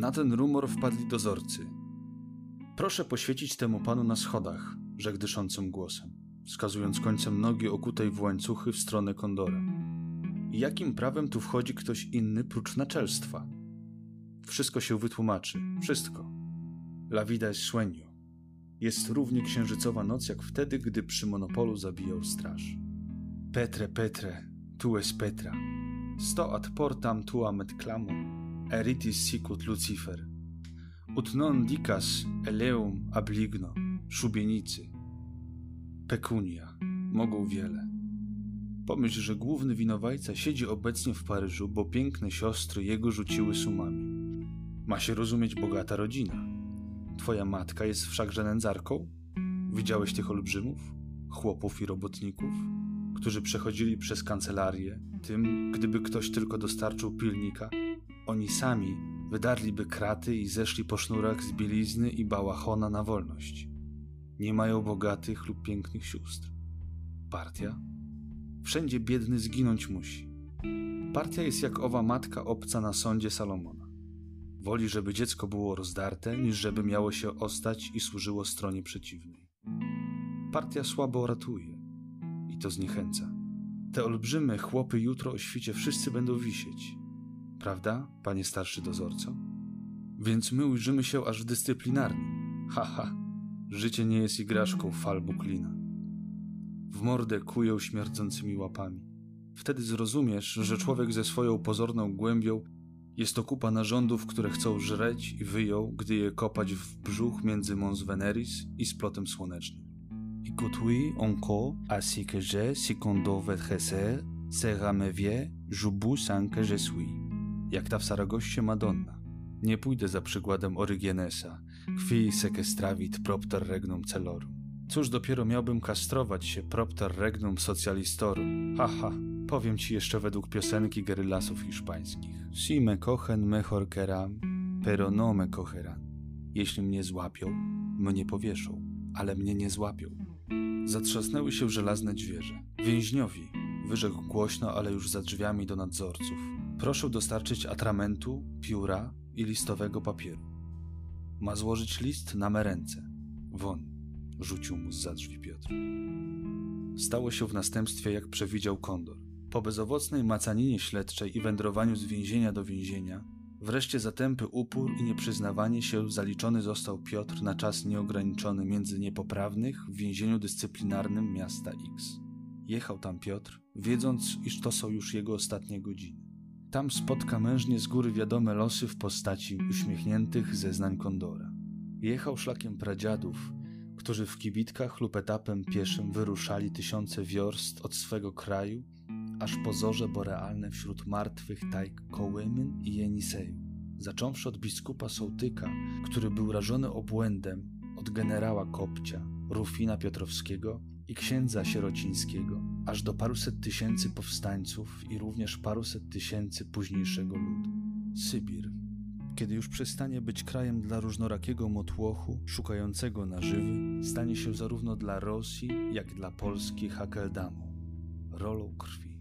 Na ten rumor wpadli dozorcy. Proszę poświecić temu panu na schodach, rzekł dyszącym głosem, wskazując końcem nogi okutej w łańcuchy w stronę kondora. Jakim prawem tu wchodzi ktoś inny prócz naczelstwa? Wszystko się wytłumaczy, wszystko. La vida es sueño. Jest równie księżycowa noc jak wtedy, gdy przy monopolu zabijał straż. Petre, Petre, tu es Petra. Sto ad portam tuam et clamo, eritis sicut Lucifer. Ut non dicas eleum abligno, szubienicy. Pecunia, mogą wiele. Pomyśl, że główny winowajca siedzi obecnie w Paryżu, bo piękne siostry jego rzuciły sumami. Ma się rozumieć bogata rodzina. Twoja matka jest wszakże nędzarką? Widziałeś tych olbrzymów, chłopów i robotników, którzy przechodzili przez kancelarię, tym, gdyby ktoś tylko dostarczył pilnika, oni sami wydarliby kraty i zeszli po sznurach z bielizny i bałachona na wolność. Nie mają bogatych lub pięknych sióstr. Partia? Wszędzie biedny zginąć musi. Partia jest jak owa matka obca na sądzie Salomona. Woli, żeby dziecko było rozdarte, niż żeby miało się ostać i służyło stronie przeciwnej. Partia słabo ratuje i to zniechęca. Te olbrzymy chłopy jutro o świcie wszyscy będą wisieć. Prawda, panie starszy dozorco? Więc my ujrzymy się aż w dyscyplinarnym. Haha, życie nie jest igraszką fal buklina. W mordę kują śmierdzącymi łapami. Wtedy zrozumiesz, że człowiek ze swoją pozorną głębią jest to kupa narządów, które chcą żreć i wyją, gdy je kopać w brzuch między Mons Veneris i splotem słonecznym. Écoute-oui encore, ainsi que je, si condo votre ser, sera me vie, jubu sans que je suis. Jak ta w Saragoście Madonna. Nie pójdę za przykładem Orygenesa, qui sequestravit propter regnum celorum. Cóż dopiero miałbym kastrować się propter regnum socialistorum. Haha, powiem ci jeszcze według piosenki gerylasów hiszpańskich. Si me cogen mejor queram, pero no me cogerán. Jeśli mnie złapią, mnie powieszą, ale mnie nie złapią. Zatrzasnęły się żelazne dźwierze. Więźniowi, wyrzekł głośno, ale już za drzwiami do nadzorców. Proszę dostarczyć atramentu, pióra i listowego papieru. Ma złożyć list na me ręce. Won, rzucił mu za drzwi Piotr. Stało się w następstwie, jak przewidział kondor. Po bezowocnej macaninie śledczej i wędrowaniu z więzienia do więzienia, wreszcie za tępy upór i nieprzyznawanie się zaliczony został Piotr na czas nieograniczony między niepoprawnych w więzieniu dyscyplinarnym miasta X. Jechał tam Piotr, wiedząc, iż to są już jego ostatnie godziny. Tam spotka mężnie z góry wiadome losy w postaci uśmiechniętych zeznań kondora. Jechał szlakiem pradziadów, którzy w kibitkach lub etapem pieszym wyruszali tysiące wiorst od swego kraju, aż po zorze borealne wśród martwych tajk Kołymyn i Jeniseju. Zacząwszy od biskupa Sołtyka, który był rażony obłędem, od generała Kopcia, Rufina Piotrowskiego i księdza Sierocińskiego, aż do paruset tysięcy powstańców i również paruset tysięcy późniejszego ludu. Sybir, kiedy już przestanie być krajem dla różnorakiego motłochu szukającego nażywy, stanie się zarówno dla Rosji, jak i dla Polski Hakeldamu, rolą krwi.